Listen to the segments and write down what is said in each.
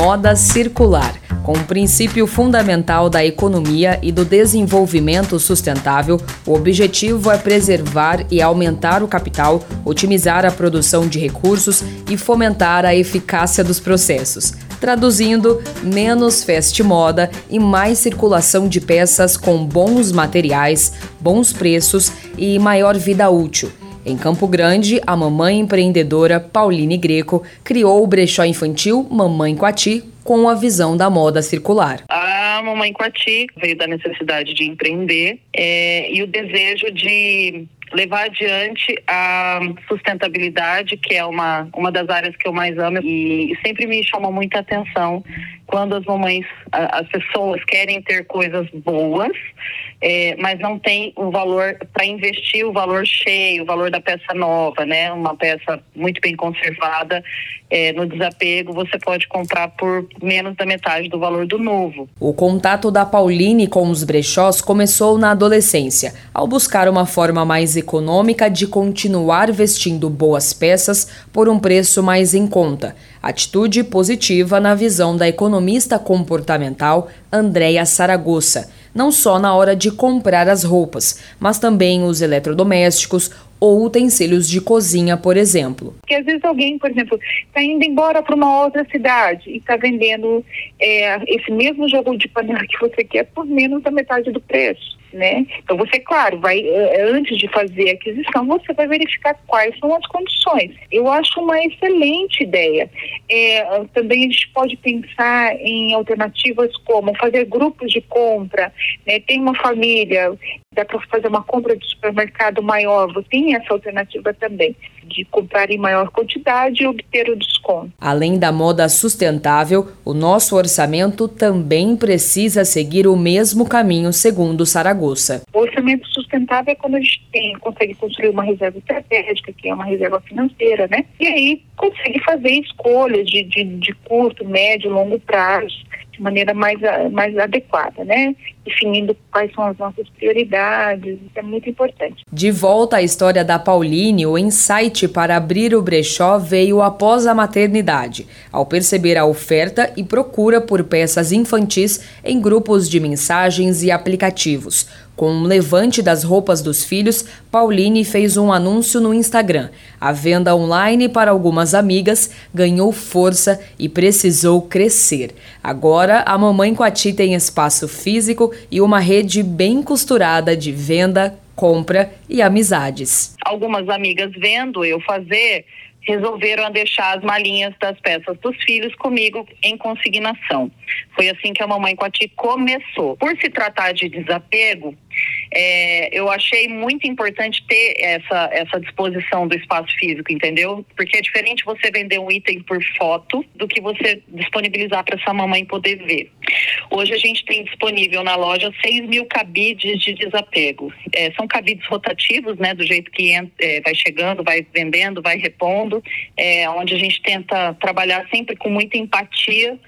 moda circular. Com o princípio fundamental da economia e do desenvolvimento sustentável, o objetivo é preservar e aumentar o capital, otimizar a produção de recursos e fomentar a eficácia dos processos. Traduzindo, menos fast moda e mais circulação de peças com bons materiais, bons preços e maior vida útil. Em Campo Grande, a mamãe empreendedora Pauline Greco criou o brechó infantil Mamãe Coati com a visão da moda circular. A Mamãe Coati veio da necessidade de empreender é, e o desejo de levar adiante a sustentabilidade, que é uma, uma das áreas que eu mais amo e sempre me chamou muita atenção quando as mamães, as pessoas querem ter coisas boas, é, mas não tem o valor para investir o valor cheio, o valor da peça nova, né? Uma peça muito bem conservada, é, no desapego você pode comprar por menos da metade do valor do novo. O contato da Pauline com os brechós começou na adolescência, ao buscar uma forma mais econômica de continuar vestindo boas peças por um preço mais em conta. Atitude positiva na visão da economista comportamental Andréa Saragossa, não só na hora de comprar as roupas, mas também os eletrodomésticos ou utensílios de cozinha, por exemplo. Porque às vezes alguém, por exemplo, está indo embora para uma outra cidade e está vendendo é, esse mesmo jogo de panela que você quer por menos da metade do preço né? Então você, claro, vai eh, antes de fazer a aquisição, você vai verificar quais são as condições. Eu acho uma excelente ideia. É, também a gente pode pensar em alternativas como fazer grupos de compra. Né? Tem uma família, dá para fazer uma compra de supermercado maior. Você tem essa alternativa também de comprar em maior quantidade e obter o desconto. Além da moda sustentável, o nosso orçamento também precisa seguir o mesmo caminho, segundo Saragossa. O orçamento sustentável é quando a gente tem, consegue construir uma reserva estratégica, que é uma reserva financeira, né? E aí consegue fazer escolhas de, de, de curto, médio, longo prazo de maneira mais, mais adequada, né? Definindo quais são as nossas prioridades, isso é muito importante. De volta à história da Pauline, o insight para abrir o brechó veio após a maternidade, ao perceber a oferta e procura por peças infantis em grupos de mensagens e aplicativos. Com um levante das roupas dos filhos, Pauline fez um anúncio no Instagram. A venda online para algumas amigas ganhou força e precisou crescer. Agora, a Mamãe Coati tem espaço físico e uma rede bem costurada de venda, compra e amizades. Algumas amigas vendo eu fazer resolveram deixar as malinhas das peças dos filhos comigo em consignação. Foi assim que a Mamãe Coati começou. Por se tratar de desapego, é, eu achei muito importante ter essa, essa disposição do espaço físico, entendeu? Porque é diferente você vender um item por foto do que você disponibilizar para essa mamãe poder ver. Hoje a gente tem disponível na loja 6 mil cabides de desapego. É, são cabides rotativos, né? Do jeito que é, vai chegando, vai vendendo, vai repondo, é, onde a gente tenta trabalhar sempre com muita empatia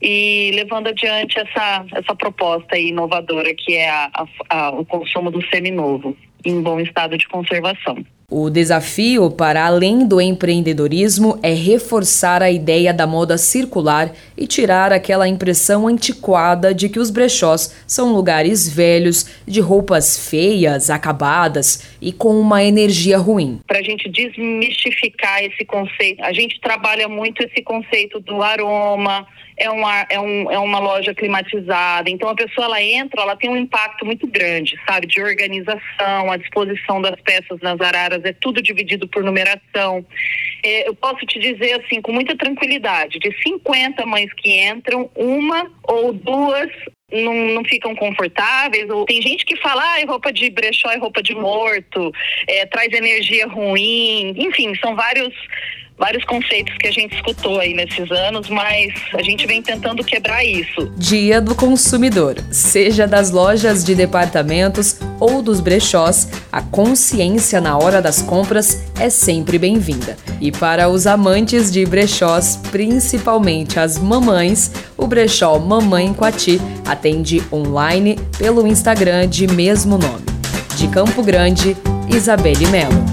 e levando adiante essa, essa proposta inovadora que é a, a, a, o consumo do seminovo em bom estado de conservação. O desafio para além do empreendedorismo é reforçar a ideia da moda circular e tirar aquela impressão antiquada de que os brechós são lugares velhos, de roupas feias, acabadas e com uma energia ruim. Para a gente desmistificar esse conceito, a gente trabalha muito esse conceito do aroma, é, uma, é, um, é uma loja climatizada, então a pessoa ela entra, ela tem um impacto muito grande, sabe, de organização, a disposição das peças nas araras, é tudo dividido por numeração. É, eu posso te dizer assim, com muita tranquilidade, de 50 mães que entram, uma ou duas não, não, ficam confortáveis. Ou tem gente que fala, ah, roupa de brechó é roupa de morto, é, traz energia ruim. Enfim, são vários vários conceitos que a gente escutou aí nesses anos, mas a gente vem tentando quebrar isso. Dia do consumidor. Seja das lojas de departamentos ou dos brechós, a consciência na hora das compras é sempre bem-vinda. E para os amantes de brechós, principalmente as mamães, o brechó Mamãe Coati atende online pelo Instagram de mesmo nome. De Campo Grande, Isabelle Melo.